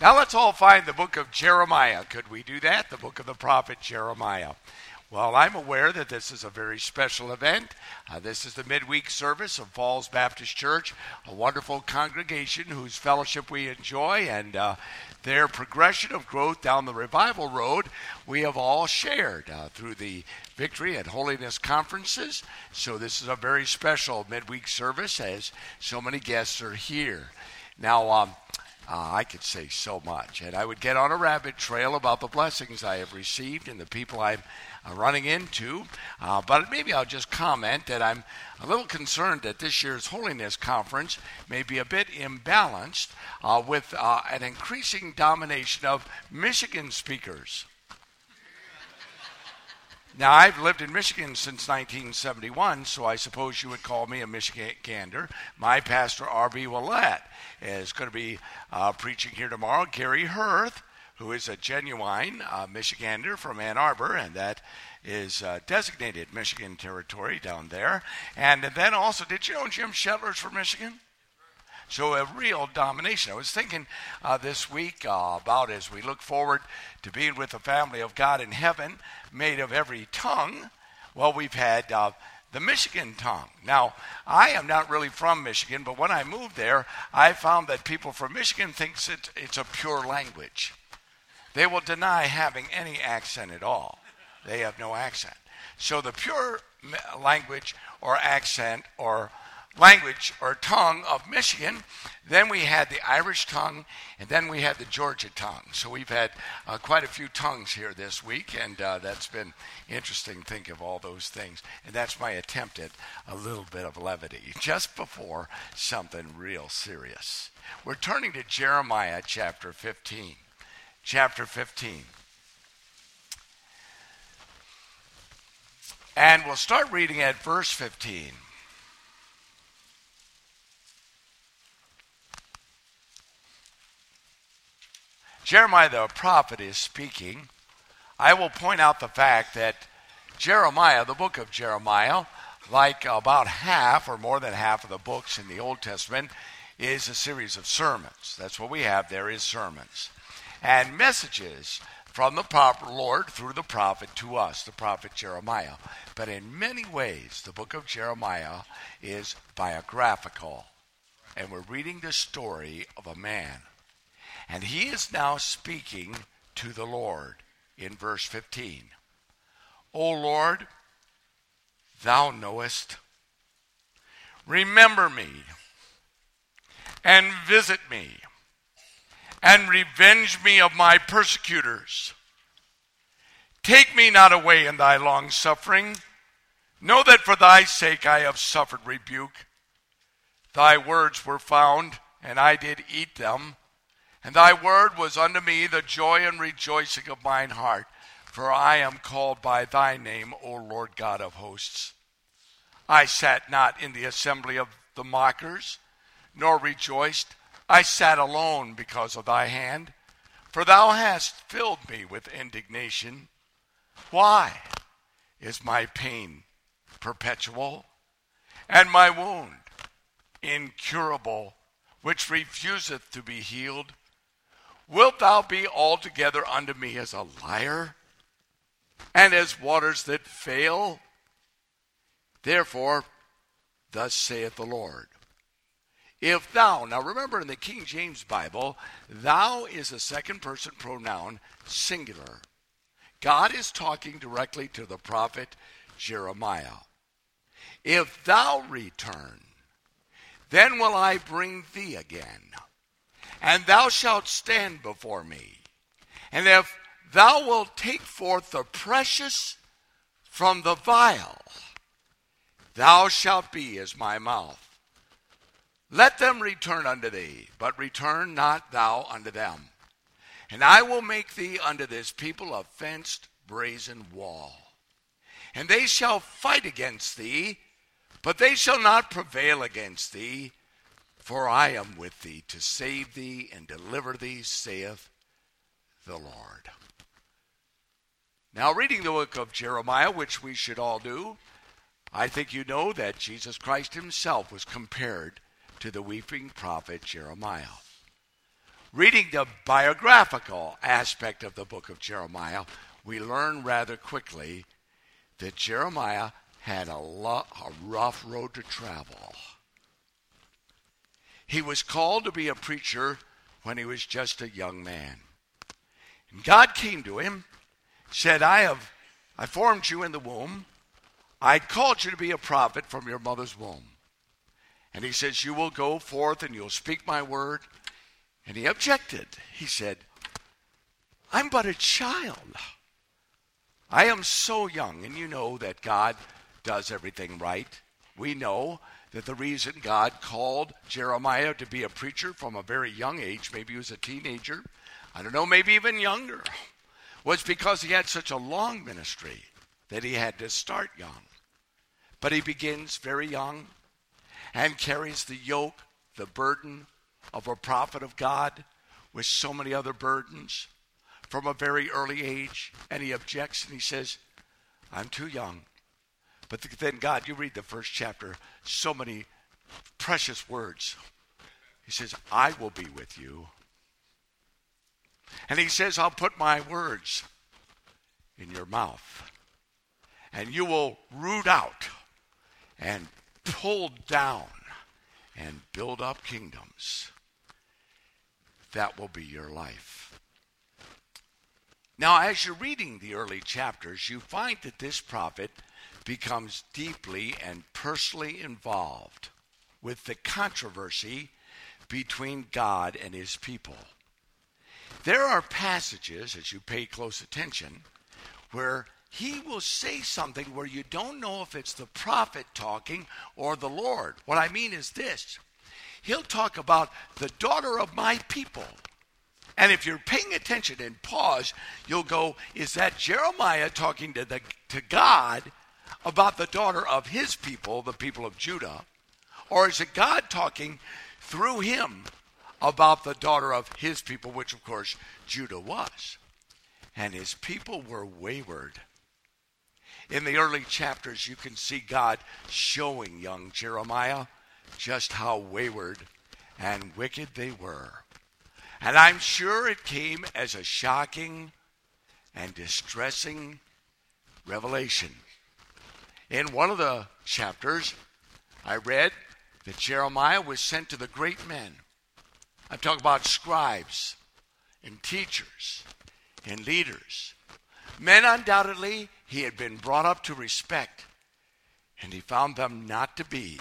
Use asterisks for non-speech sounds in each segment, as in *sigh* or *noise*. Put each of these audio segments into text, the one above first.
Now let's all find the book of Jeremiah. Could we do that? The book of the prophet Jeremiah. Well, I'm aware that this is a very special event. Uh, this is the midweek service of Falls Baptist Church, a wonderful congregation whose fellowship we enjoy and uh, their progression of growth down the revival road we have all shared uh, through the Victory and Holiness conferences. So, this is a very special midweek service as so many guests are here. Now, um, uh, I could say so much, and I would get on a rabbit trail about the blessings I have received and the people I'm uh, running into. Uh, but maybe I'll just comment that I'm a little concerned that this year's Holiness Conference may be a bit imbalanced uh, with uh, an increasing domination of Michigan speakers. Now, I've lived in Michigan since 1971, so I suppose you would call me a Michigander. My pastor, R.B. Willett, is going to be uh, preaching here tomorrow. Gary Hirth, who is a genuine uh, Michigander from Ann Arbor, and that is uh, designated Michigan territory down there. And then also, did you know Jim Shetler's from Michigan? So a real domination. I was thinking uh, this week uh, about as we look forward to being with the family of God in heaven, made of every tongue. Well, we've had uh, the Michigan tongue. Now, I am not really from Michigan, but when I moved there, I found that people from Michigan thinks it, it's a pure language. They will deny having any accent at all. They have no accent. So the pure language or accent or language or tongue of Michigan. Then we had the Irish tongue, and then we had the Georgia tongue. So we've had uh, quite a few tongues here this week, and uh, that's been interesting. Think of all those things, and that's my attempt at a little bit of levity *laughs* just before something real serious. We're turning to Jeremiah chapter 15. Chapter 15. And we'll start reading at verse 15. Jeremiah the prophet is speaking. I will point out the fact that Jeremiah, the book of Jeremiah, like about half or more than half of the books in the Old Testament, is a series of sermons. That's what we have there is sermons. And messages from the Lord through the prophet to us, the prophet Jeremiah. But in many ways, the book of Jeremiah is biographical. And we're reading the story of a man and he is now speaking to the Lord in verse 15. O Lord, thou knowest. Remember me and visit me and revenge me of my persecutors. Take me not away in thy long suffering. Know that for thy sake I have suffered rebuke. Thy words were found, and I did eat them. And thy word was unto me the joy and rejoicing of mine heart, for I am called by thy name, O Lord God of hosts. I sat not in the assembly of the mockers, nor rejoiced. I sat alone because of thy hand, for thou hast filled me with indignation. Why is my pain perpetual, and my wound incurable, which refuseth to be healed? Wilt thou be altogether unto me as a liar, and as waters that fail? Therefore, thus saith the Lord. If thou, now remember in the King James Bible, thou is a second person pronoun, singular. God is talking directly to the prophet Jeremiah. If thou return, then will I bring thee again and thou shalt stand before me. And if thou wilt take forth the precious from the vile, thou shalt be as my mouth. Let them return unto thee, but return not thou unto them. And I will make thee unto this people a fenced brazen wall. And they shall fight against thee, but they shall not prevail against thee, for I am with thee to save thee and deliver thee, saith the Lord. Now, reading the book of Jeremiah, which we should all do, I think you know that Jesus Christ himself was compared to the weeping prophet Jeremiah. reading the biographical aspect of the book of Jeremiah, we learn rather quickly that Jeremiah had a, lo- a rough road to travel. He was called to be a preacher when he was just a young man. And God came to him, said, I have I formed you in the womb. I called you to be a prophet from your mother's womb. And he says, You will go forth and you'll speak my word. And he objected. He said, I'm but a child. I am so young, and you know that God does everything right. We know that the reason God called Jeremiah to be a preacher from a very young age, maybe he was a teenager, I don't know, maybe even younger, was because he had such a long ministry that he had to start young. But he begins very young and carries the yoke, the burden of a prophet of God with so many other burdens from a very early age. And he objects and he says, I'm too young. But then, God, you read the first chapter, so many precious words. He says, I will be with you. And he says, I'll put my words in your mouth. And you will root out and pull down and build up kingdoms. That will be your life. Now, as you're reading the early chapters, you find that this prophet becomes deeply and personally involved with the controversy between God and his people. There are passages, as you pay close attention, where he will say something where you don't know if it's the prophet talking or the Lord. What I mean is this He'll talk about the daughter of my people. And if you're paying attention and pause, you'll go, is that Jeremiah talking to, the, to God about the daughter of his people, the people of Judah? Or is it God talking through him about the daughter of his people, which of course Judah was? And his people were wayward. In the early chapters, you can see God showing young Jeremiah just how wayward and wicked they were. And I'm sure it came as a shocking and distressing revelation. In one of the chapters, I read that Jeremiah was sent to the great men. I'm talking about scribes and teachers and leaders. Men, undoubtedly, he had been brought up to respect, and he found them not to be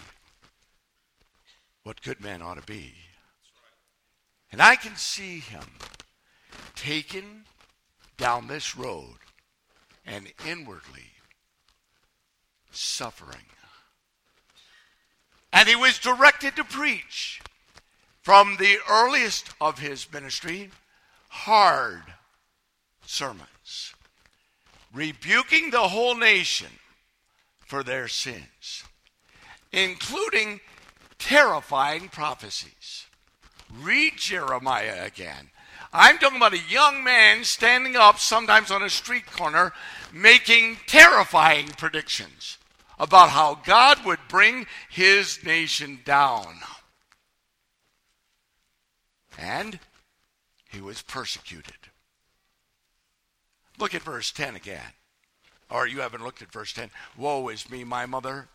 what good men ought to be. And I can see him taken down this road and inwardly suffering. And he was directed to preach from the earliest of his ministry hard sermons, rebuking the whole nation for their sins, including terrifying prophecies. Read Jeremiah again. I'm talking about a young man standing up, sometimes on a street corner, making terrifying predictions about how God would bring his nation down. And he was persecuted. Look at verse 10 again. Or you haven't looked at verse 10. Woe is me, my mother,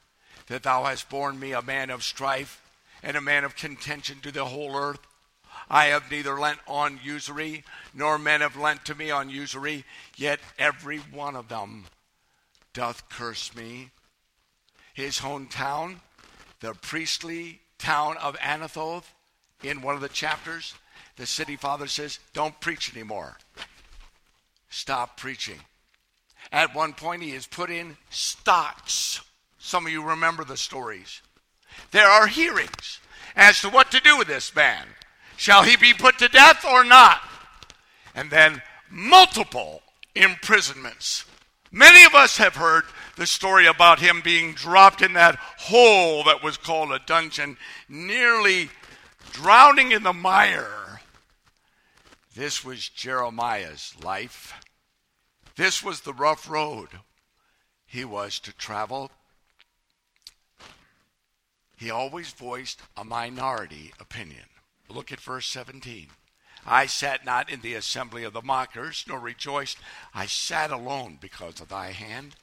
that thou hast borne me a man of strife and a man of contention to the whole earth. I have neither lent on usury, nor men have lent to me on usury, yet every one of them doth curse me. His hometown, the priestly town of Anathoth, in one of the chapters, the city father says, Don't preach anymore. Stop preaching. At one point, he is put in stocks. Some of you remember the stories. There are hearings as to what to do with this man. Shall he be put to death or not? And then multiple imprisonments. Many of us have heard the story about him being dropped in that hole that was called a dungeon, nearly drowning in the mire. This was Jeremiah's life. This was the rough road he was to travel he always voiced a minority opinion. Look at verse 17. I sat not in the assembly of the mockers, nor rejoiced. I sat alone because of thy hand.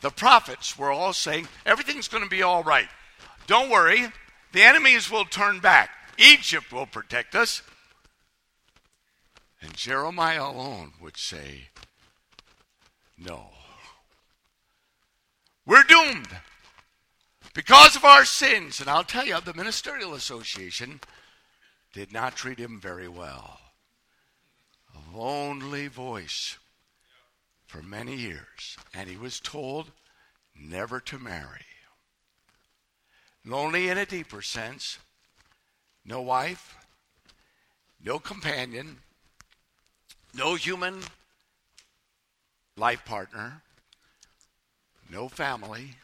The prophets were all saying, Everything's going to be all right. Don't worry, the enemies will turn back. Egypt will protect us. And Jeremiah alone would say, No. We're doomed because of our sins. And I'll tell you, the Ministerial Association did not treat him very well. A lonely voice for many years. And he was told never to marry. Lonely in a deeper sense. No wife, no companion, no human life partner, no family.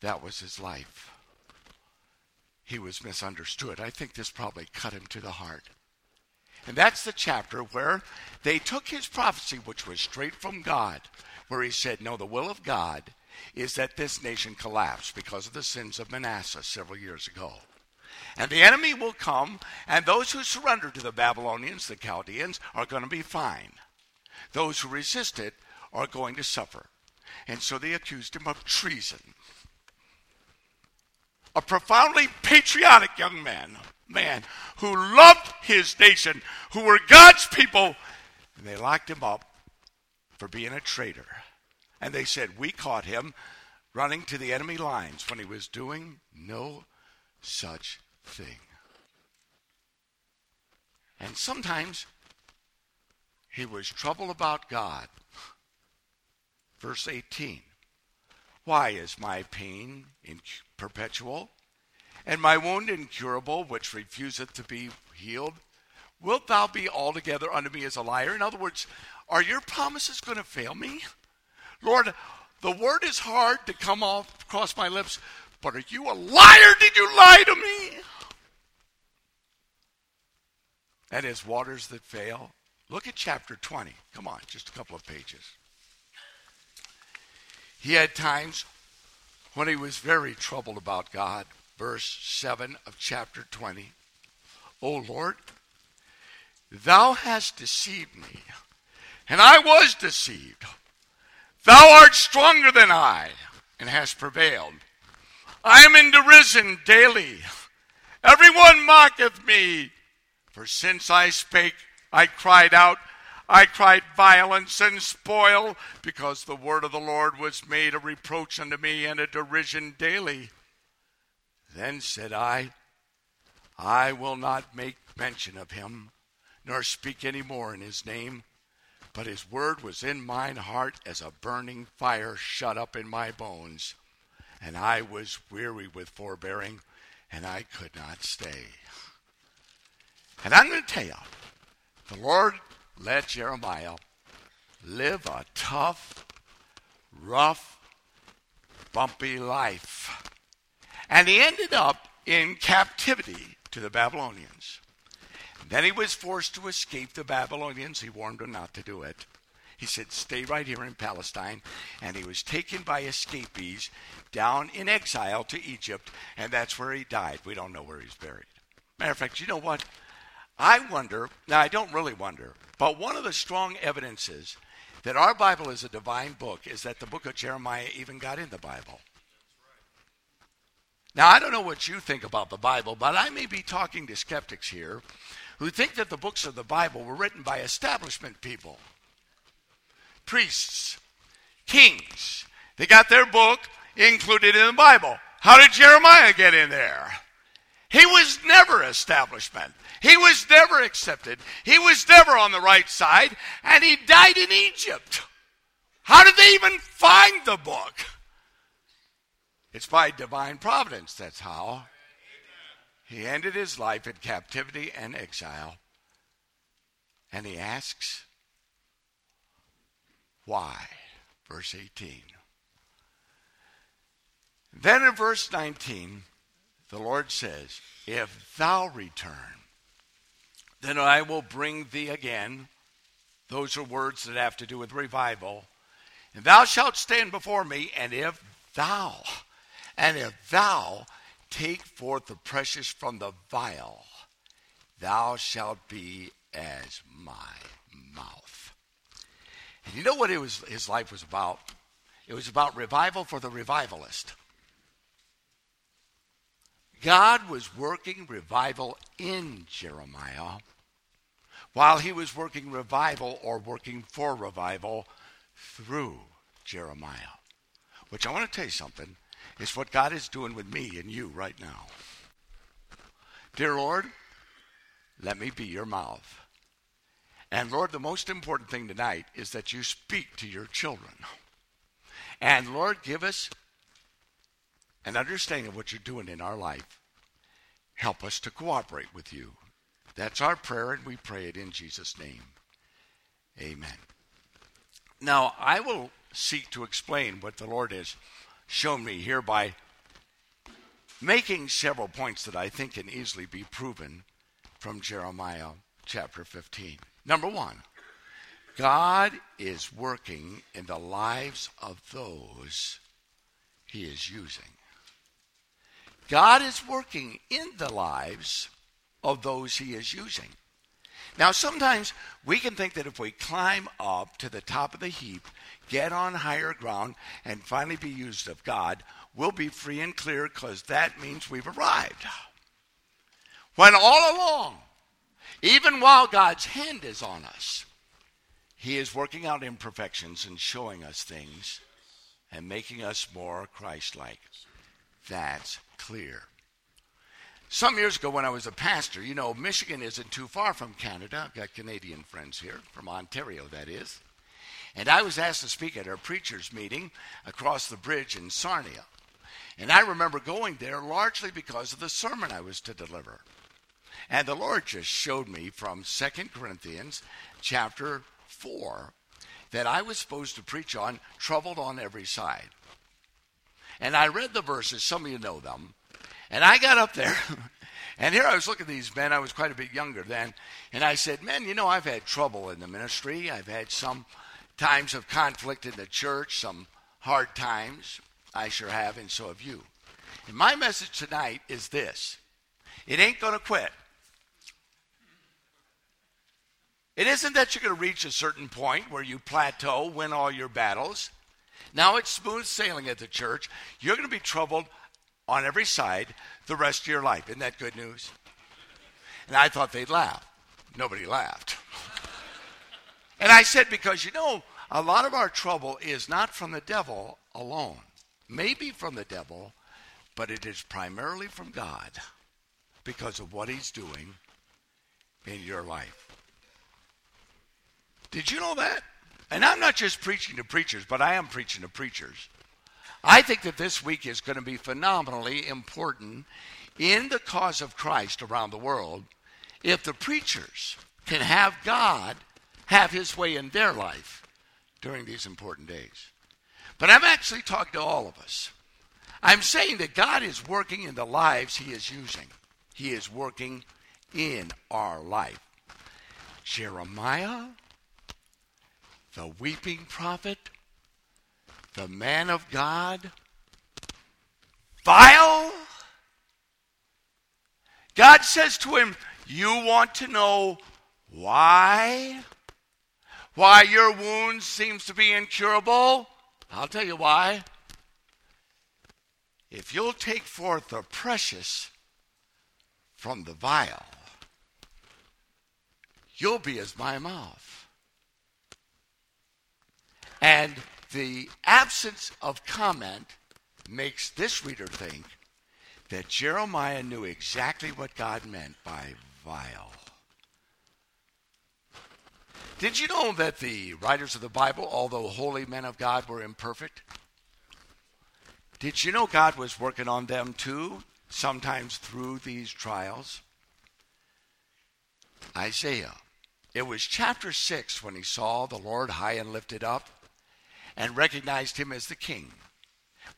That was his life. He was misunderstood. I think this probably cut him to the heart. And that's the chapter where they took his prophecy, which was straight from God, where he said, No, the will of God is that this nation collapse because of the sins of Manasseh several years ago. And the enemy will come, and those who surrender to the Babylonians, the Chaldeans, are going to be fine. Those who resist it are going to suffer. And so they accused him of treason. A profoundly patriotic young man, man who loved his nation, who were God's people, and they locked him up for being a traitor. And they said, We caught him running to the enemy lines when he was doing no such thing. And sometimes he was troubled about God. Verse 18 Why is my pain perpetual, and my wound incurable, which refuseth to be healed? Wilt thou be altogether unto me as a liar? In other words, are your promises going to fail me? Lord, the word is hard to come off across my lips, but are you a liar? Did you lie to me? That is waters that fail. Look at chapter 20. Come on, just a couple of pages. He had times when he was very troubled about God. Verse 7 of chapter 20. O Lord, thou hast deceived me, and I was deceived. Thou art stronger than I, and hast prevailed. I am in derision daily. Everyone mocketh me. For since I spake, I cried out, I cried violence and spoil, because the word of the Lord was made a reproach unto me and a derision daily. Then said I, I will not make mention of him, nor speak any more in his name. But his word was in mine heart as a burning fire shut up in my bones. And I was weary with forbearing, and I could not stay. And I'm going to tell you, the Lord let Jeremiah live a tough, rough, bumpy life. And he ended up in captivity to the Babylonians. Then he was forced to escape the Babylonians. He warned them not to do it. He said, Stay right here in Palestine. And he was taken by escapees down in exile to Egypt, and that's where he died. We don't know where he's buried. Matter of fact, you know what? I wonder, now I don't really wonder, but one of the strong evidences that our Bible is a divine book is that the book of Jeremiah even got in the Bible. Now, I don't know what you think about the Bible, but I may be talking to skeptics here who think that the books of the Bible were written by establishment people, priests, kings. They got their book included in the Bible. How did Jeremiah get in there? He was never establishment. He was never accepted. He was never on the right side, and he died in Egypt. How did they even find the book? It's by divine providence, that's how. He ended his life in captivity and exile. And he asks, why? Verse 18. Then in verse 19, the Lord says, If thou return, then I will bring thee again. Those are words that have to do with revival. And thou shalt stand before me, and if thou, and if thou take forth the precious from the vial, thou shalt be as my mouth. And you know what it was, his life was about? It was about revival for the revivalist. God was working revival in Jeremiah while he was working revival or working for revival through Jeremiah. Which I want to tell you something is what God is doing with me and you right now. Dear Lord, let me be your mouth. And Lord, the most important thing tonight is that you speak to your children. And Lord, give us an understanding of what you're doing in our life. Help us to cooperate with you. That's our prayer, and we pray it in Jesus' name. Amen. Now, I will seek to explain what the Lord has shown me here by making several points that I think can easily be proven from Jeremiah chapter 15. Number one, God is working in the lives of those he is using. God is working in the lives of those he is using. Now, sometimes we can think that if we climb up to the top of the heap, get on higher ground, and finally be used of God, we'll be free and clear because that means we've arrived. When all along, even while God's hand is on us, He is working out imperfections and showing us things and making us more Christ like. That's clear. Some years ago, when I was a pastor, you know, Michigan isn't too far from Canada. I've got Canadian friends here, from Ontario, that is. And I was asked to speak at our preachers' meeting across the bridge in Sarnia. And I remember going there largely because of the sermon I was to deliver. And the Lord just showed me from 2 Corinthians chapter 4 that I was supposed to preach on troubled on every side. And I read the verses, some of you know them. And I got up there, *laughs* and here I was looking at these men. I was quite a bit younger then. And I said, Men, you know, I've had trouble in the ministry. I've had some times of conflict in the church, some hard times. I sure have, and so have you. And my message tonight is this it ain't going to quit. It isn't that you're going to reach a certain point where you plateau, win all your battles. Now it's smooth sailing at the church. You're going to be troubled on every side the rest of your life. Isn't that good news? And I thought they'd laugh. Nobody laughed. *laughs* and I said, because you know, a lot of our trouble is not from the devil alone, maybe from the devil, but it is primarily from God because of what he's doing in your life. Did you know that? And I'm not just preaching to preachers, but I am preaching to preachers. I think that this week is going to be phenomenally important in the cause of Christ around the world if the preachers can have God have his way in their life during these important days. But I'm actually talking to all of us. I'm saying that God is working in the lives he is using, he is working in our life. Jeremiah, the weeping prophet, the man of God, vile. God says to him, You want to know why? Why your wound seems to be incurable? I'll tell you why. If you'll take forth the precious from the vile, you'll be as my mouth. And the absence of comment makes this reader think that Jeremiah knew exactly what God meant by vile. Did you know that the writers of the Bible, although holy men of God, were imperfect? Did you know God was working on them too, sometimes through these trials? Isaiah. It was chapter 6 when he saw the Lord high and lifted up and recognized him as the king,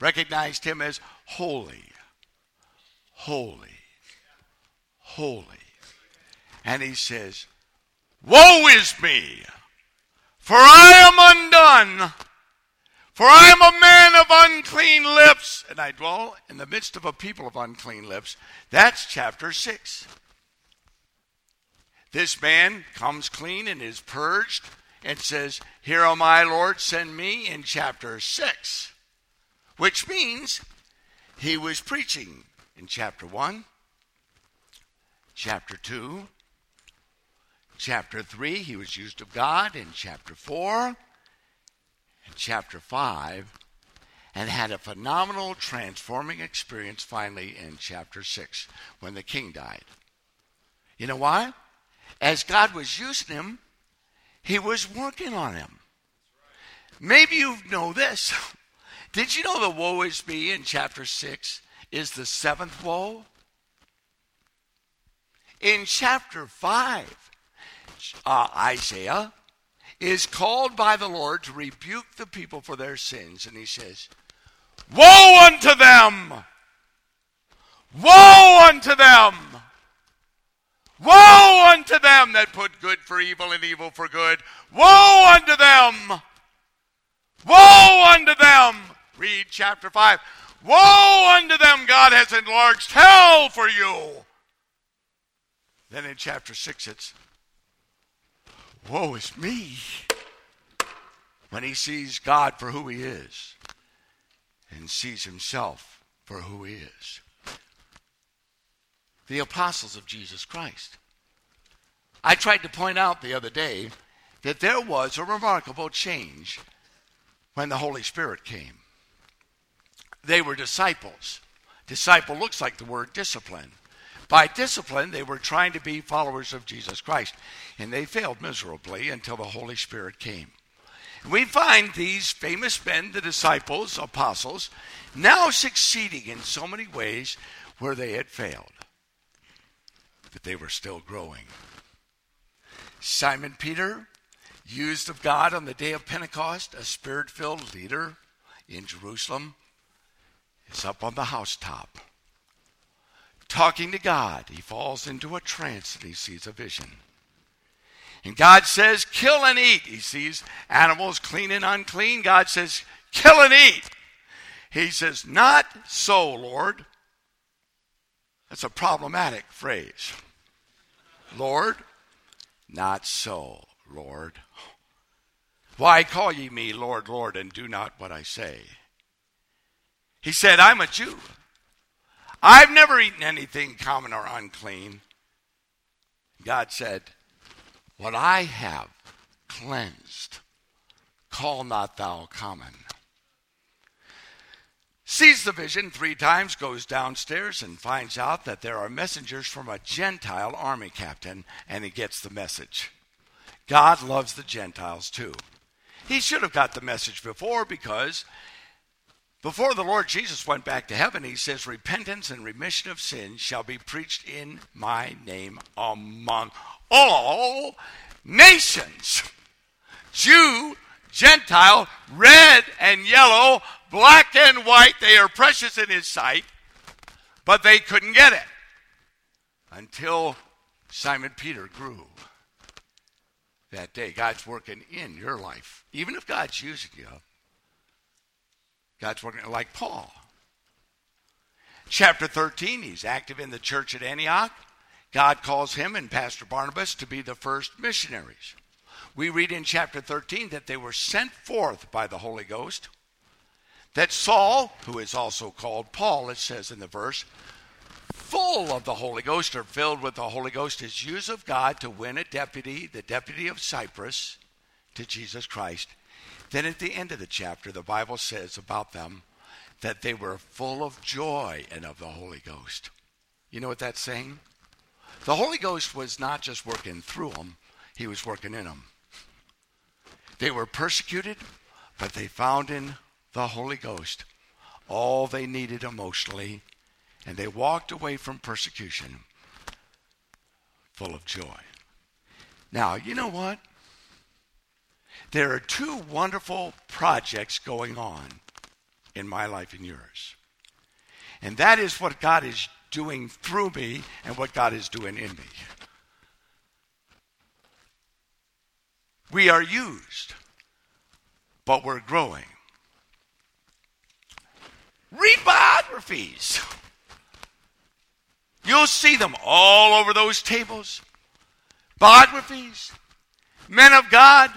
recognized him as holy, holy, holy. And he says, Woe is me, for I am undone. For I am a man of unclean lips, and I dwell in the midst of a people of unclean lips. That's chapter 6. This man comes clean and is purged and says, Here am I, Lord, send me in chapter 6, which means he was preaching in chapter 1, chapter 2, chapter 3, he was used of God in chapter 4, and chapter 5, and had a phenomenal transforming experience finally in chapter 6 when the king died. You know why? As God was using him, he was working on him. Maybe you know this. *laughs* Did you know the woe is me in chapter 6 is the seventh woe? In chapter 5, uh, Isaiah is called by the Lord to rebuke the people for their sins. And he says, Woe unto them! Woe unto them! Woe unto them that put good for evil and evil for good. Woe unto them! Woe unto them! Read chapter 5. Woe unto them, God has enlarged hell for you. Then in chapter 6, it's Woe is me when he sees God for who he is and sees himself for who he is. The apostles of Jesus Christ. I tried to point out the other day that there was a remarkable change when the Holy Spirit came. They were disciples. Disciple looks like the word discipline. By discipline, they were trying to be followers of Jesus Christ, and they failed miserably until the Holy Spirit came. We find these famous men, the disciples, apostles, now succeeding in so many ways where they had failed, but they were still growing. Simon Peter, used of God on the day of Pentecost, a spirit filled leader in Jerusalem, is up on the housetop talking to God. He falls into a trance and he sees a vision. And God says, kill and eat. He sees animals clean and unclean. God says, kill and eat. He says, not so, Lord. That's a problematic phrase. Lord, not so, Lord. Why call ye me Lord, Lord, and do not what I say? He said, I'm a Jew. I've never eaten anything common or unclean. God said, What I have cleansed, call not thou common. Sees the vision three times, goes downstairs, and finds out that there are messengers from a Gentile army captain, and he gets the message. God loves the Gentiles too. He should have got the message before because before the Lord Jesus went back to heaven, he says, Repentance and remission of sins shall be preached in my name among all nations. Jew, Gentile, red and yellow, black and white, they are precious in his sight, but they couldn't get it until Simon Peter grew that day. God's working in your life. Even if God's using you, God's working like Paul. Chapter 13, he's active in the church at Antioch. God calls him and Pastor Barnabas to be the first missionaries. We read in chapter 13 that they were sent forth by the Holy Ghost. That Saul, who is also called Paul, it says in the verse, full of the Holy Ghost or filled with the Holy Ghost, is used of God to win a deputy, the deputy of Cyprus, to Jesus Christ then at the end of the chapter, the Bible says about them that they were full of joy and of the Holy Ghost. You know what that's saying? The Holy Ghost was not just working through them, He was working in them. They were persecuted, but they found in the Holy Ghost all they needed emotionally, and they walked away from persecution full of joy. Now, you know what? There are two wonderful projects going on in my life and yours. And that is what God is doing through me and what God is doing in me. We are used, but we're growing. Read biographies. You'll see them all over those tables. biographies, men of God,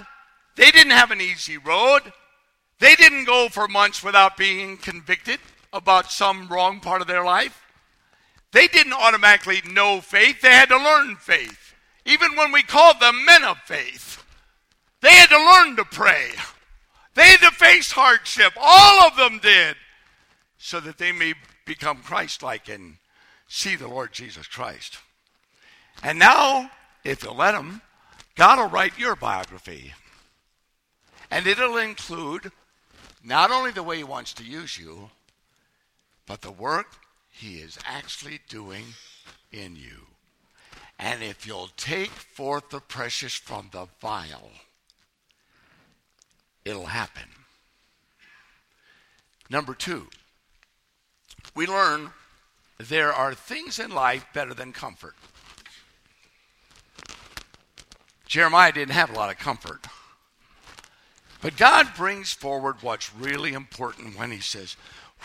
they didn't have an easy road. They didn't go for months without being convicted about some wrong part of their life. They didn't automatically know faith, they had to learn faith. Even when we called them men of faith, they had to learn to pray. They had to face hardship. All of them did, so that they may become Christ like and see the Lord Jesus Christ. And now, if you'll let Him, God will write your biography. And it'll include not only the way He wants to use you, but the work He is actually doing in you. And if you'll take forth the precious from the vile, it'll happen. Number two, we learn there are things in life better than comfort. Jeremiah didn't have a lot of comfort. But God brings forward what's really important when he says,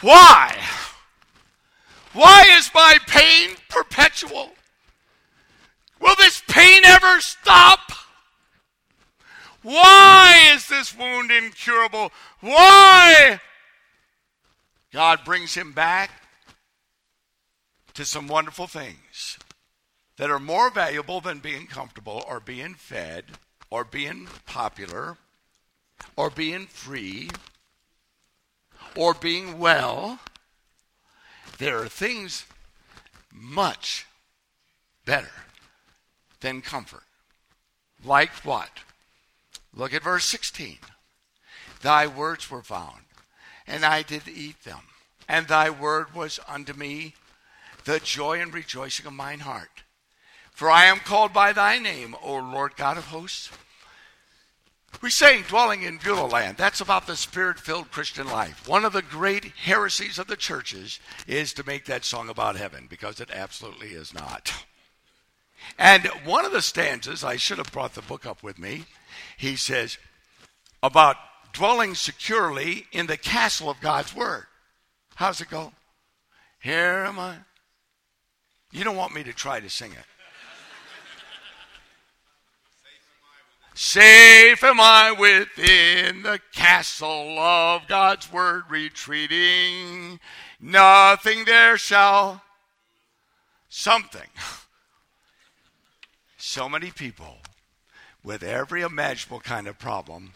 Why? Why is my pain perpetual? Will this pain ever stop? Why is this wound incurable? Why? God brings him back to some wonderful things that are more valuable than being comfortable or being fed or being popular or being free or being well. There are things much better than comfort. Like what? Look at verse 16. Thy words were found, and I did eat them, and thy word was unto me the joy and rejoicing of mine heart. For I am called by thy name, O Lord God of hosts. We sang dwelling in Beulah land. That's about the spirit filled Christian life. One of the great heresies of the churches is to make that song about heaven because it absolutely is not. And one of the stanzas, I should have brought the book up with me, he says about dwelling securely in the castle of God's word. How's it go? Here am I. You don't want me to try to sing it. Safe am I within the castle of God's word retreating. Nothing there shall. Something. So many people with every imaginable kind of problem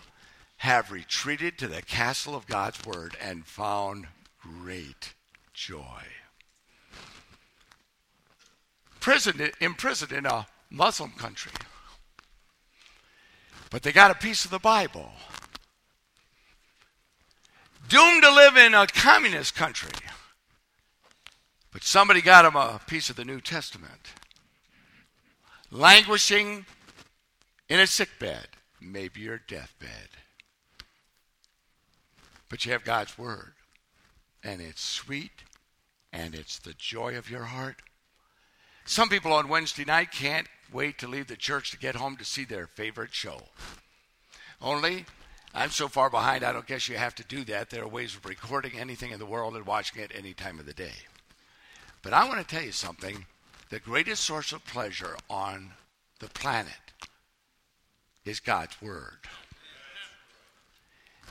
have retreated to the castle of God's word and found great joy. Prison, imprisoned in a Muslim country but they got a piece of the Bible. Doomed to live in a communist country, but somebody got them a piece of the New Testament. Languishing in a sick bed, maybe your deathbed. But you have God's Word, and it's sweet, and it's the joy of your heart. Some people on Wednesday night can't wait to leave the church to get home to see their favorite show. Only, I'm so far behind, I don't guess you have to do that. There are ways of recording anything in the world and watching it any time of the day. But I want to tell you something the greatest source of pleasure on the planet is God's Word.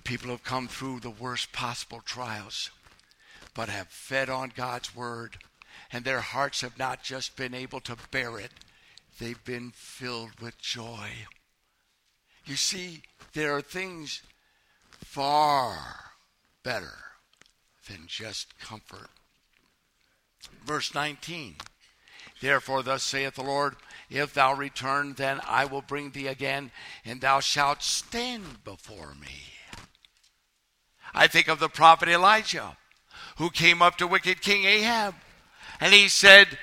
People have come through the worst possible trials, but have fed on God's Word, and their hearts have not just been able to bear it, they've been filled with joy. You see, there are things far better than just comfort. Verse 19 Therefore, thus saith the Lord, if thou return, then I will bring thee again, and thou shalt stand before me. I think of the prophet Elijah, who came up to wicked King Ahab, and he said,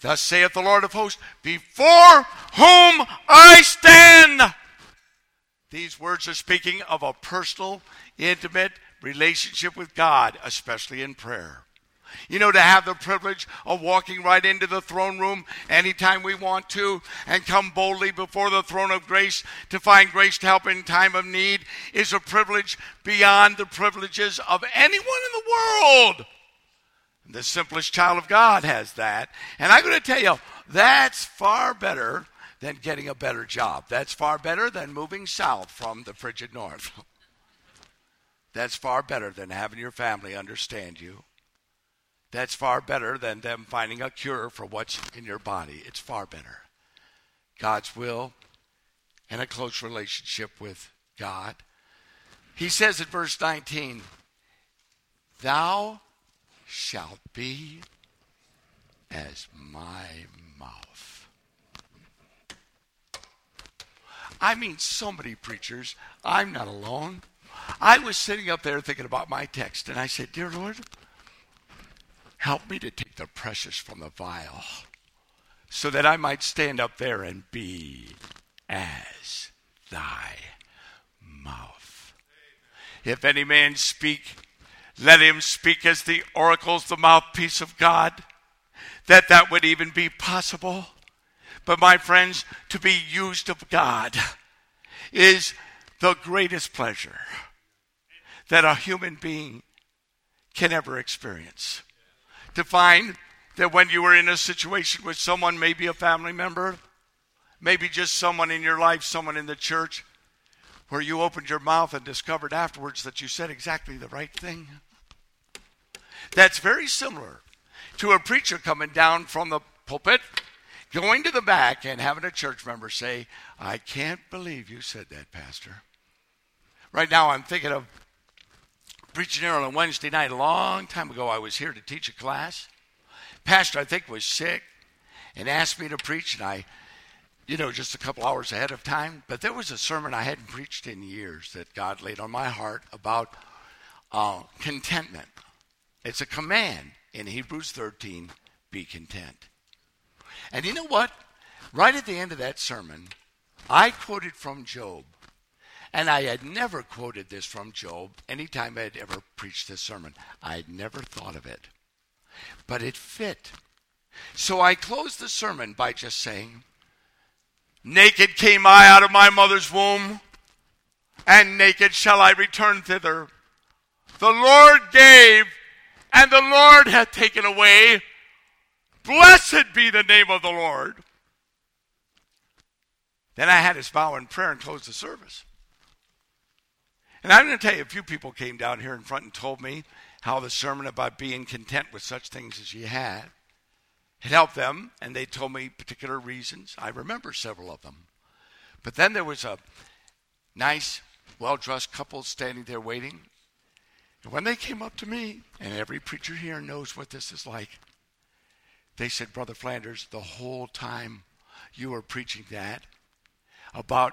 Thus saith the Lord of hosts, before whom I stand. These words are speaking of a personal, intimate relationship with God, especially in prayer. You know, to have the privilege of walking right into the throne room anytime we want to and come boldly before the throne of grace to find grace to help in time of need is a privilege beyond the privileges of anyone in the world. The simplest child of God has that. And I'm going to tell you, that's far better than getting a better job. That's far better than moving south from the frigid north. *laughs* That's far better than having your family understand you. That's far better than them finding a cure for what's in your body. It's far better. God's will and a close relationship with God. He says in verse 19, Thou shalt be as my mouth. I mean, so many preachers, I'm not alone. I was sitting up there thinking about my text, and I said, Dear Lord, help me to take the precious from the vile, so that I might stand up there and be as thy mouth. If any man speak, let him speak as the oracles, the mouthpiece of God, that that would even be possible. But my friends, to be used of God is the greatest pleasure that a human being can ever experience. To find that when you were in a situation with someone, maybe a family member, maybe just someone in your life, someone in the church, where you opened your mouth and discovered afterwards that you said exactly the right thing. That's very similar to a preacher coming down from the pulpit, going to the back, and having a church member say, I can't believe you said that, Pastor. Right now, I'm thinking of preaching here on a Wednesday night. A long time ago, I was here to teach a class. Pastor, I think, was sick and asked me to preach, and I, you know, just a couple hours ahead of time. But there was a sermon I hadn't preached in years that God laid on my heart about uh, contentment. It's a command in Hebrews 13 be content. And you know what? Right at the end of that sermon, I quoted from Job. And I had never quoted this from Job anytime I had ever preached this sermon. I had never thought of it. But it fit. So I closed the sermon by just saying, Naked came I out of my mother's womb, and naked shall I return thither. The Lord gave, and the Lord hath taken away. Blessed be the name of the Lord. Then I had his bow in prayer and closed the service. And I'm going to tell you, a few people came down here in front and told me how the sermon about being content with such things as you had had helped them, and they told me particular reasons. I remember several of them. But then there was a nice, well dressed couple standing there waiting. And when they came up to me, and every preacher here knows what this is like, they said, Brother Flanders, the whole time you were preaching that about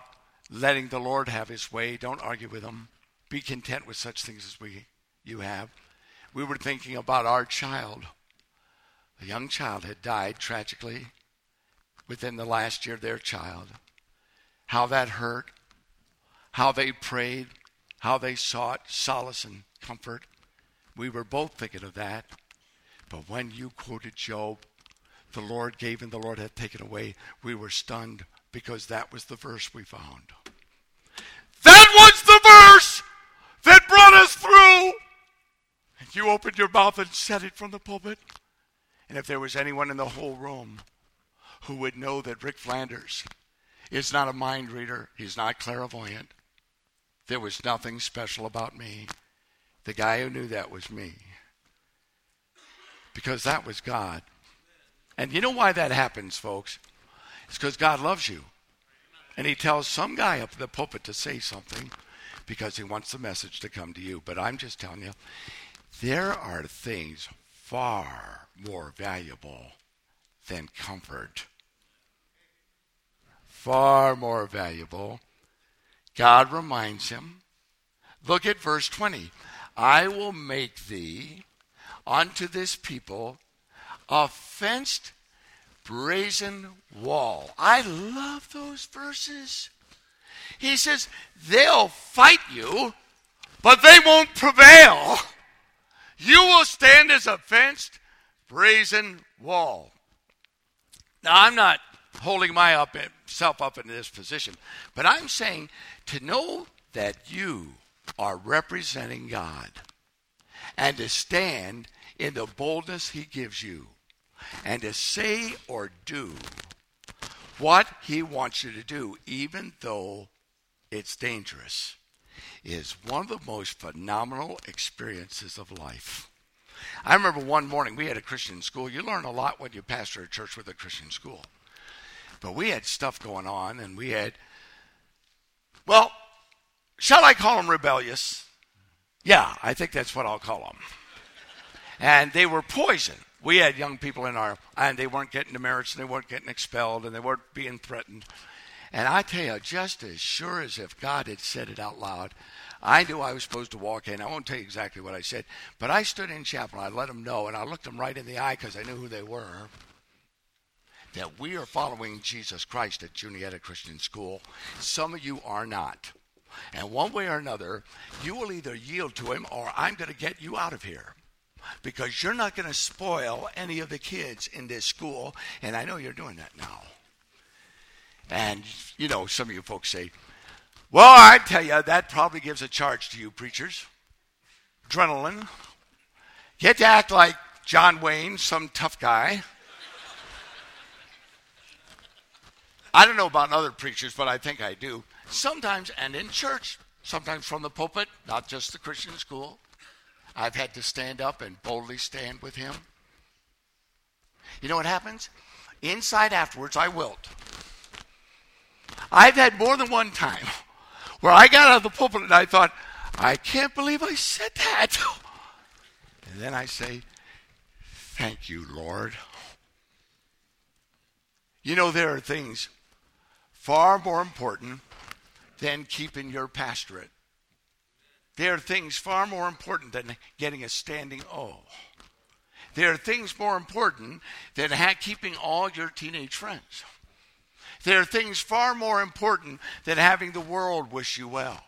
letting the Lord have his way, don't argue with him. Be content with such things as we you have. We were thinking about our child. A young child had died tragically within the last year, their child. How that hurt, how they prayed, how they sought solace and comfort. We were both thinking of that. But when you quoted Job, the Lord gave and the Lord hath taken away, we were stunned because that was the verse we found. That was the verse that brought us through. And you opened your mouth and said it from the pulpit. And if there was anyone in the whole room who would know that Rick Flanders is not a mind reader, he's not clairvoyant, there was nothing special about me. The guy who knew that was me. Because that was God. And you know why that happens, folks? It's because God loves you. And he tells some guy up in the pulpit to say something because he wants the message to come to you. But I'm just telling you, there are things far more valuable than comfort. Far more valuable. God reminds him. Look at verse 20. I will make thee unto this people a fenced brazen wall. I love those verses. He says, they'll fight you, but they won't prevail. You will stand as a fenced brazen wall. Now, I'm not holding myself up in this position, but I'm saying to know that you are representing God and to stand in the boldness He gives you and to say or do what he wants you to do, even though it's dangerous, is one of the most phenomenal experiences of life. I remember one morning we had a Christian school. You learn a lot when you pastor a church with a Christian school. But we had stuff going on, and we had, well, shall I call them rebellious? Yeah, I think that's what I'll call them. And they were poison. We had young people in our, and they weren't getting demerits, and they weren't getting expelled, and they weren't being threatened. And I tell you, just as sure as if God had said it out loud, I knew I was supposed to walk in. I won't tell you exactly what I said, but I stood in chapel. I let them know, and I looked them right in the eye because I knew who they were. That we are following Jesus Christ at Juniata Christian School. Some of you are not. And one way or another, you will either yield to him or I'm going to get you out of here. Because you're not going to spoil any of the kids in this school. And I know you're doing that now. And, you know, some of you folks say, well, I tell you, that probably gives a charge to you preachers. Adrenaline. Have to act like John Wayne, some tough guy. I don't know about other preachers, but I think I do. Sometimes, and in church, sometimes from the pulpit, not just the Christian school, I've had to stand up and boldly stand with him. You know what happens? Inside afterwards, I wilt. I've had more than one time where I got out of the pulpit and I thought, I can't believe I said that. And then I say, Thank you, Lord. You know, there are things far more important than keeping your pastorate. There are things far more important than getting a standing O. There are things more important than ha- keeping all your teenage friends. There are things far more important than having the world wish you well.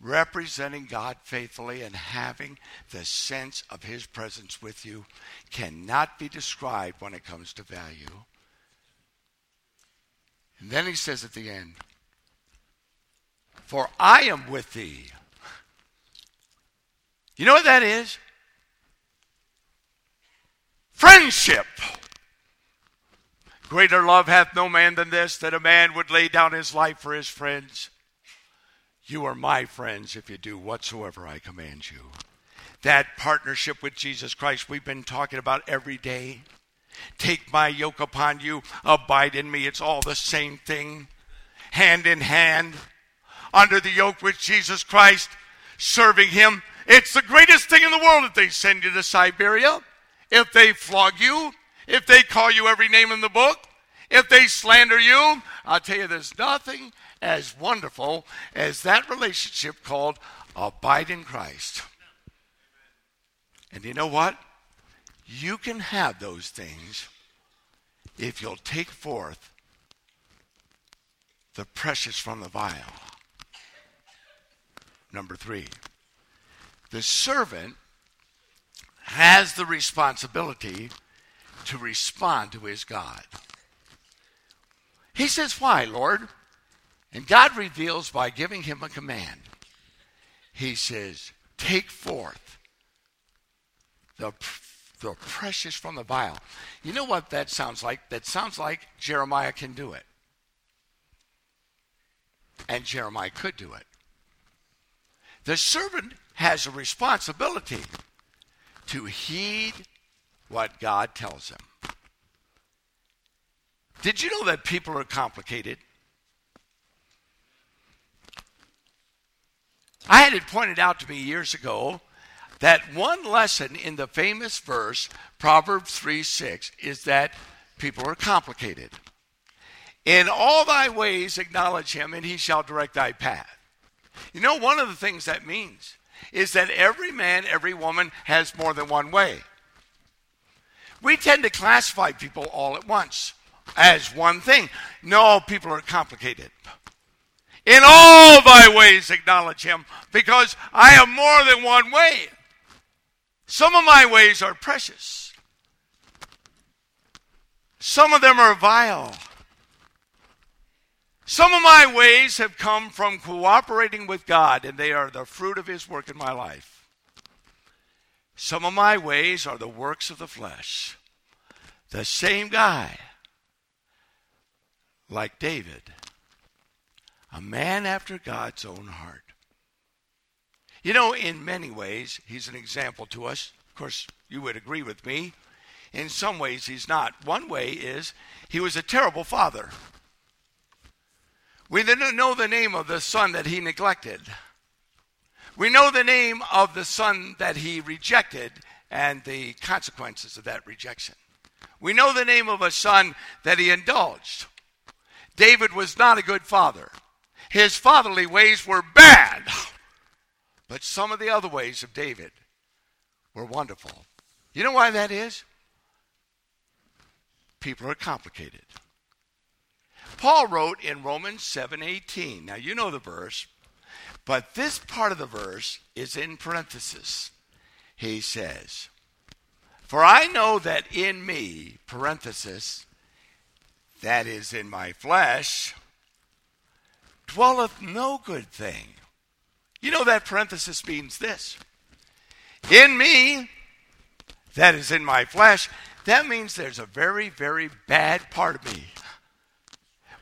Representing God faithfully and having the sense of His presence with you cannot be described when it comes to value. And then he says at the end, For I am with thee. You know what that is? Friendship. Greater love hath no man than this, that a man would lay down his life for his friends. You are my friends if you do whatsoever I command you. That partnership with Jesus Christ we've been talking about every day. Take my yoke upon you, abide in me. It's all the same thing. Hand in hand, under the yoke with Jesus Christ, serving him. It's the greatest thing in the world if they send you to Siberia, if they flog you, if they call you every name in the book, if they slander you, I'll tell you there's nothing as wonderful as that relationship called abide in Christ. And you know what? You can have those things if you'll take forth the precious from the vile. Number three, the servant has the responsibility to respond to his God. He says, Why, Lord? And God reveals by giving him a command. He says, Take forth the, the precious from the vile. You know what that sounds like? That sounds like Jeremiah can do it. And Jeremiah could do it. The servant has a responsibility to heed what God tells him. Did you know that people are complicated? I had it pointed out to me years ago that one lesson in the famous verse, Proverbs 3 6, is that people are complicated. In all thy ways acknowledge him, and he shall direct thy path. You know, one of the things that means is that every man, every woman has more than one way. We tend to classify people all at once as one thing. No, people are complicated. In all thy ways acknowledge him, because I have more than one way. Some of my ways are precious. Some of them are vile. Some of my ways have come from cooperating with God, and they are the fruit of his work in my life. Some of my ways are the works of the flesh. The same guy like David, a man after God's own heart. You know, in many ways, he's an example to us. Of course, you would agree with me. In some ways, he's not. One way is he was a terrible father. We didn't know the name of the son that he neglected. We know the name of the son that he rejected and the consequences of that rejection. We know the name of a son that he indulged. David was not a good father. His fatherly ways were bad. But some of the other ways of David were wonderful. You know why that is? People are complicated. Paul wrote in Romans 7:18. Now you know the verse, but this part of the verse is in parenthesis. He says, "For I know that in me, parenthesis, that is in my flesh, dwelleth no good thing." You know that parenthesis means this. In me, that is in my flesh, that means there's a very, very bad part of me.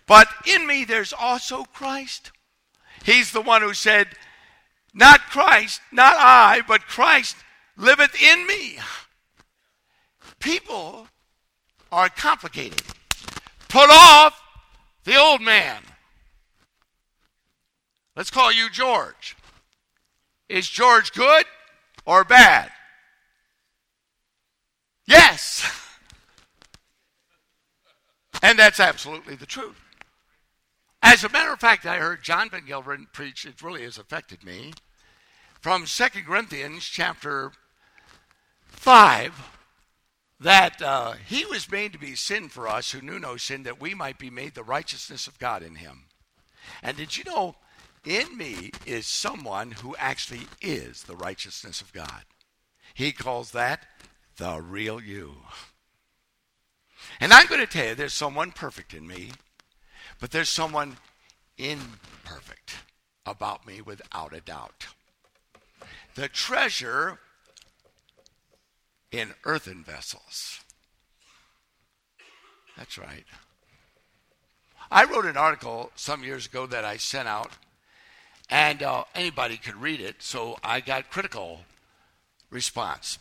But in me, there's also Christ. He's the one who said, Not Christ, not I, but Christ liveth in me. People are complicated. Put off the old man. Let's call you George. Is George good or bad? Yes. *laughs* And that's absolutely the truth. As a matter of fact, I heard John Van Gelderen preach, it really has affected me, from Second Corinthians chapter 5, that uh, he was made to be sin for us who knew no sin, that we might be made the righteousness of God in him. And did you know in me is someone who actually is the righteousness of God. He calls that the real you. And I'm going to tell you, there's someone perfect in me, but there's someone imperfect about me without a doubt. The treasure in earthen vessels. That's right. I wrote an article some years ago that I sent out and uh, anybody could read it. So I got critical response.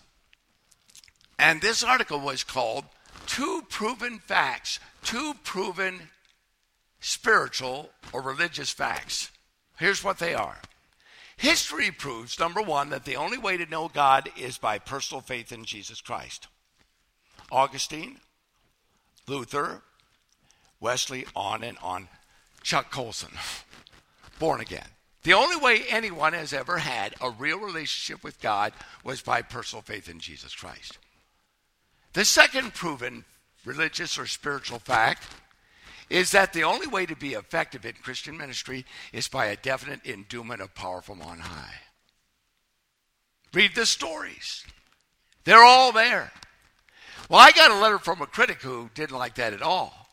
And this article was called Two Proven Facts, Two Proven Spiritual or Religious Facts. Here's what they are. History proves, number one, that the only way to know God is by personal faith in Jesus Christ. Augustine, Luther, Wesley, on and on. Chuck Colson, *laughs* born again. The only way anyone has ever had a real relationship with God was by personal faith in Jesus Christ. The second proven religious or spiritual fact is that the only way to be effective in Christian ministry is by a definite endowment of power from on high. Read the stories, they're all there. Well, I got a letter from a critic who didn't like that at all.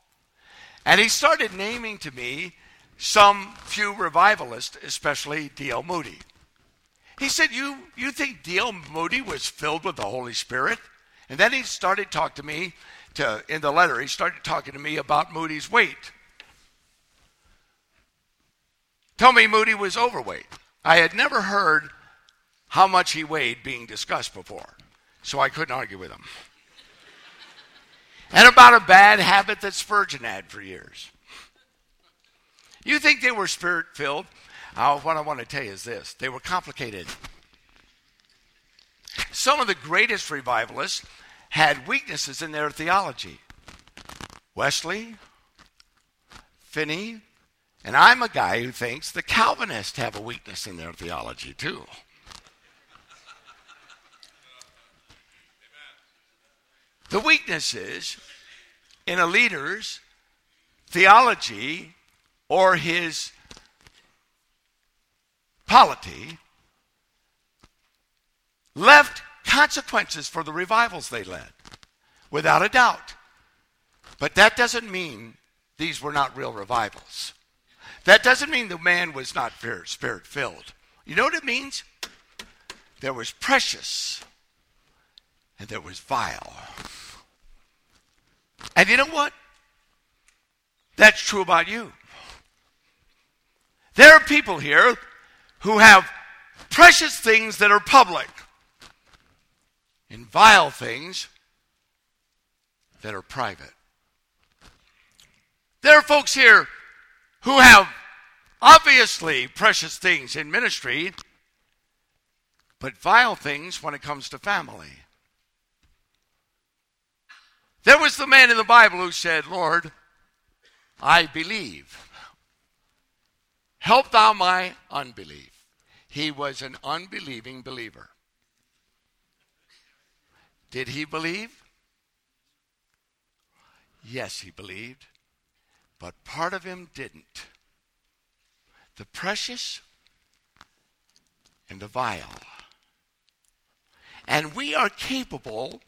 And he started naming to me some few revivalists, especially D.L. Moody. He said, you, you think D.L. Moody was filled with the Holy Spirit? And then he started talking to me to, in the letter, he started talking to me about Moody's weight. Tell me Moody was overweight. I had never heard how much he weighed being discussed before, so I couldn't argue with him. and about a bad habit that Spurgeon had for years. You think they were spirit filled? Uh, what I want to tell you is this they were complicated. Some of the greatest revivalists had weaknesses in their theology. Wesley, Finney, and I'm a guy who thinks the Calvinists have a weakness in their theology too. The weaknesses in a leader's theology or his polity left consequences for the revivals they led, without a doubt. But that doesn't mean these were not real revivals. That doesn't mean the man was not spirit filled. You know what it means? There was precious and there was vile. And you know what? That's true about you. There are people here who have precious things that are public and vile things that are private. There are folks here who have obviously precious things in ministry, but vile things when it comes to family. There was the man in the Bible who said, Lord, I believe. Help thou my unbelief. He was an unbelieving believer. Did he believe? Yes, he believed. But part of him didn't. The precious and the vile. And we are capable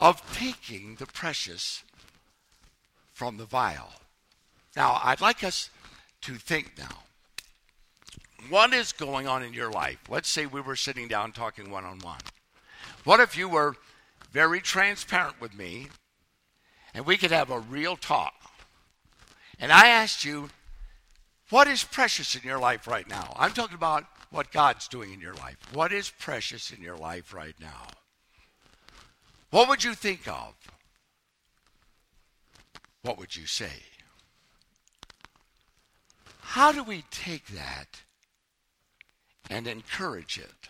of taking the precious from the vile. Now, I'd like us to think now. What is going on in your life? Let's say we were sitting down talking one on one. What if you were very transparent with me and we could have a real talk? And I asked you, what is precious in your life right now? I'm talking about what God's doing in your life. What is precious in your life right now? What would you think of? What would you say? How do we take that and encourage it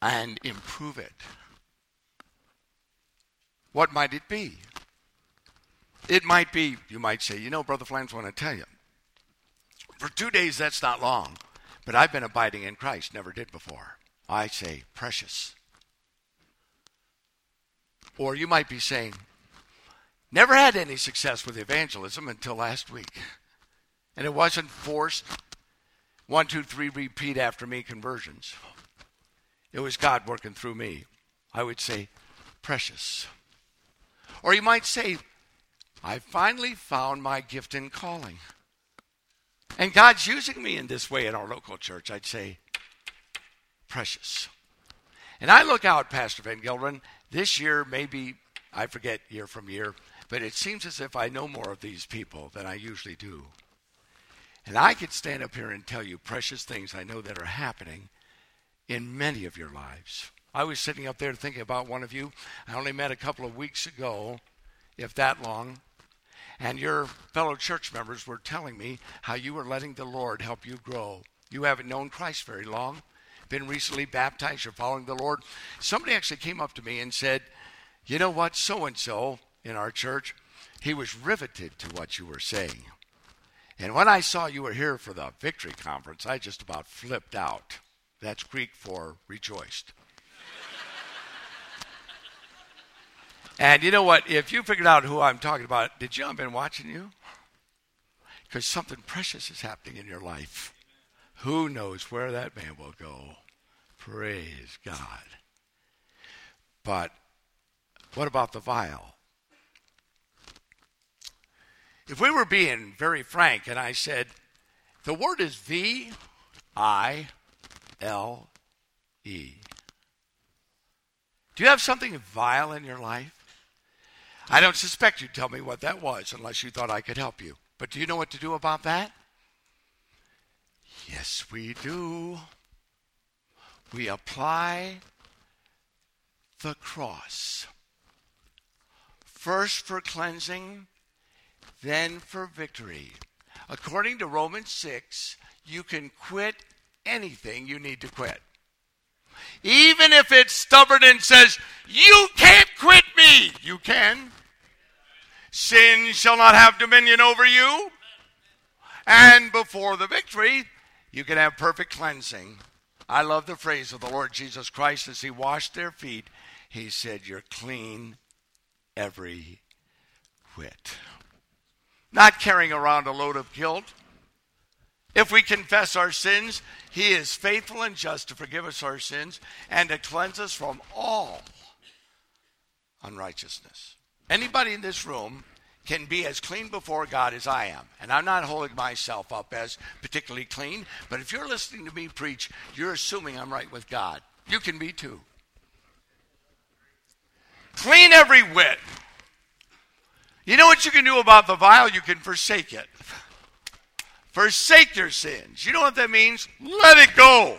and improve it? What might it be? It might be, you might say, you know, Brother Flans, want to tell you. For two days, that's not long, but I've been abiding in Christ, never did before. I say, precious. Or you might be saying, Never had any success with evangelism until last week. And it wasn't forced. One, two, three, repeat after me conversions. It was God working through me. I would say, precious. Or you might say, I finally found my gift and calling. And God's using me in this way in our local church. I'd say, precious. And I look out, Pastor Van Gelderen, this year, maybe, I forget year from year, but it seems as if I know more of these people than I usually do. And I could stand up here and tell you precious things I know that are happening in many of your lives. I was sitting up there thinking about one of you. I only met a couple of weeks ago, if that long. And your fellow church members were telling me how you were letting the Lord help you grow. You haven't known Christ very long, been recently baptized, you're following the Lord. Somebody actually came up to me and said, You know what? So and so in our church, he was riveted to what you were saying. And when I saw you were here for the victory conference, I just about flipped out. That's Greek for rejoiced. and you know what? If you figured out who I'm talking about, did John been watching you? Because something precious is happening in your life. Who knows where that man will go? Praise God. But what about the vile? If we were being very frank and I said, the word is V I L E. Do you have something vile in your life? I don't suspect you'd tell me what that was unless you thought I could help you. But do you know what to do about that? Yes, we do. We apply the cross. First for cleansing, then for victory. According to Romans 6, you can quit anything you need to quit. Even if it's stubborn and says, You can't quit me, you can. Sin shall not have dominion over you. And before the victory, you can have perfect cleansing. I love the phrase of the Lord Jesus Christ as he washed their feet. He said, You're clean every whit not carrying around a load of guilt. If we confess our sins, He is faithful and just to forgive us our sins and to cleanse us from all unrighteousness. Anybody in this room can be as clean before God as I am. And I'm not holding myself up as particularly clean, but if you're listening to me preach, you're assuming I'm right with God. You can be too. Clean every whit. You know what you can do about the vile? You can forsake it. Forsake your sins. You know what that means? Let it go.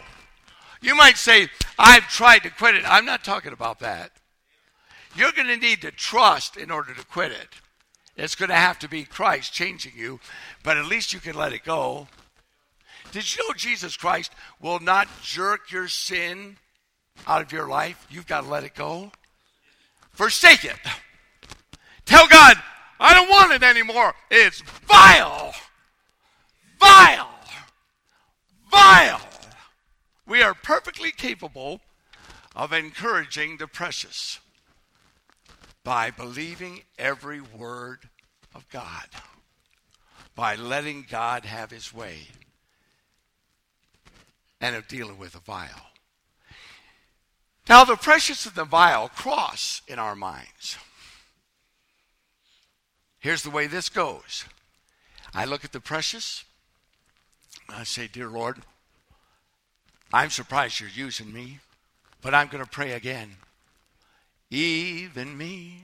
You might say, I've tried to quit it. I'm not talking about that. You're going to need to trust in order to quit it. It's going to have to be Christ changing you, but at least you can let it go. Did you know Jesus Christ will not jerk your sin out of your life? You've got to let it go. Forsake it. Tell God, I don't want it anymore. It's vile. Vile. Vile. We are perfectly capable of encouraging the precious by believing every word of God, by letting God have his way, and of dealing with the vile. Now, the precious and the vile cross in our minds. Here's the way this goes I look at the precious, I say, Dear Lord, I'm surprised you're using me, but I'm going to pray again. Even me,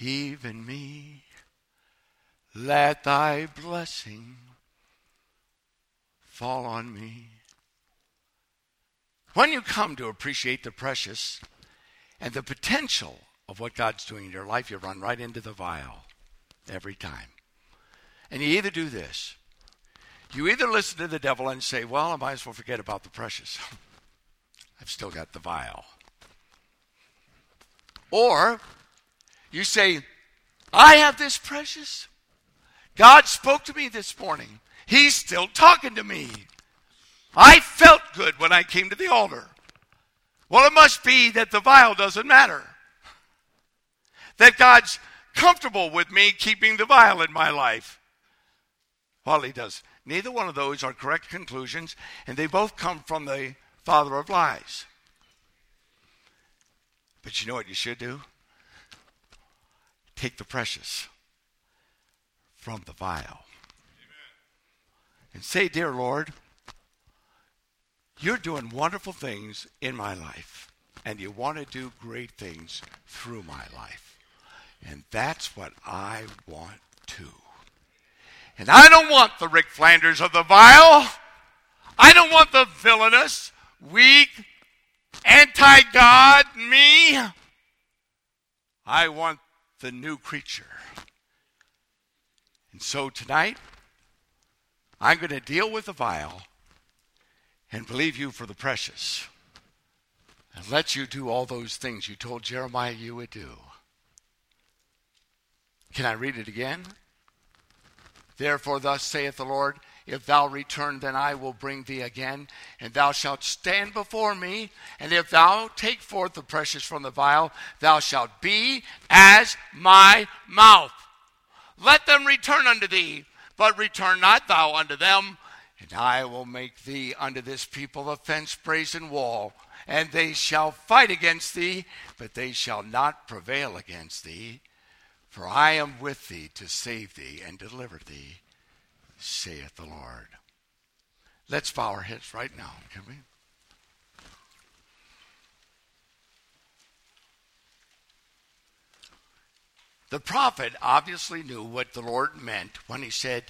even me, let thy blessing fall on me. When you come to appreciate the precious and the potential of what God's doing in your life, you run right into the vile every time. And you either do this you either listen to the devil and say, Well, I might as well forget about the precious. *laughs* I've still got the vile. Or you say, I have this precious. God spoke to me this morning. He's still talking to me. I felt good when I came to the altar. Well, it must be that the vile doesn't matter. That God's comfortable with me keeping the vile in my life. He does. Neither one of those are correct conclusions, and they both come from the father of lies. But you know what you should do? Take the precious from the vile. Amen. And say, Dear Lord, you're doing wonderful things in my life, and you want to do great things through my life. And that's what I want too. And I don't want the Rick Flanders of the vile. I don't want the villainous, weak, anti God me. I want the new creature. And so tonight, I'm going to deal with the vile and believe you for the precious and let you do all those things you told Jeremiah you would do. Can I read it again? Therefore, thus saith the Lord, if thou return, then I will bring thee again, and thou shalt stand before me. And if thou take forth the precious from the vile, thou shalt be as my mouth. Let them return unto thee, but return not thou unto them. And I will make thee unto this people a fence, brazen wall, and they shall fight against thee, but they shall not prevail against thee. For I am with thee to save thee and deliver thee, saith the Lord. Let's bow our heads right now, can we? The prophet obviously knew what the Lord meant when he said,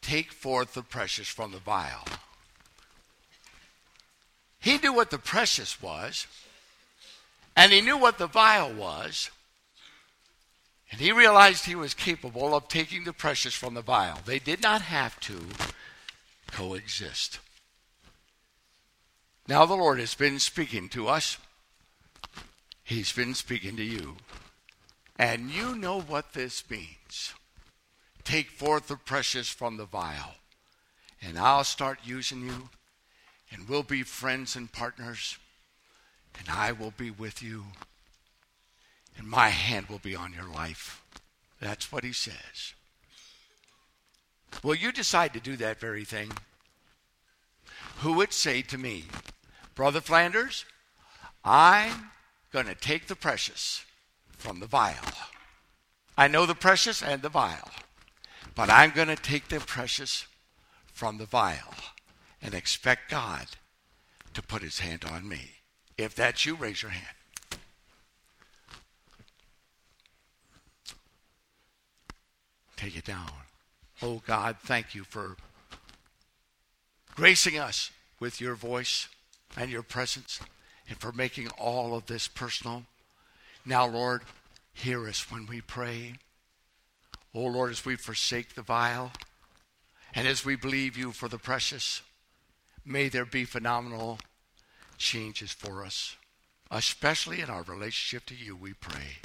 Take forth the precious from the vile. He knew what the precious was, and he knew what the vile was, and he realized he was capable of taking the precious from the vile. They did not have to coexist. Now the Lord has been speaking to us. He's been speaking to you. And you know what this means. Take forth the precious from the vile. And I'll start using you. And we'll be friends and partners. And I will be with you and my hand will be on your life. That's what he says. Will you decide to do that very thing? Who would say to me, Brother Flanders, I'm going to take the precious from the vile. I know the precious and the vile, but I'm going to take the precious from the vile and expect God to put his hand on me. If that's you, raise your hand. Take it down. Oh God, thank you for gracing us with your voice and your presence and for making all of this personal. Now, Lord, hear us when we pray. Oh Lord, as we forsake the vile and as we believe you for the precious, may there be phenomenal changes for us, especially in our relationship to you, we pray.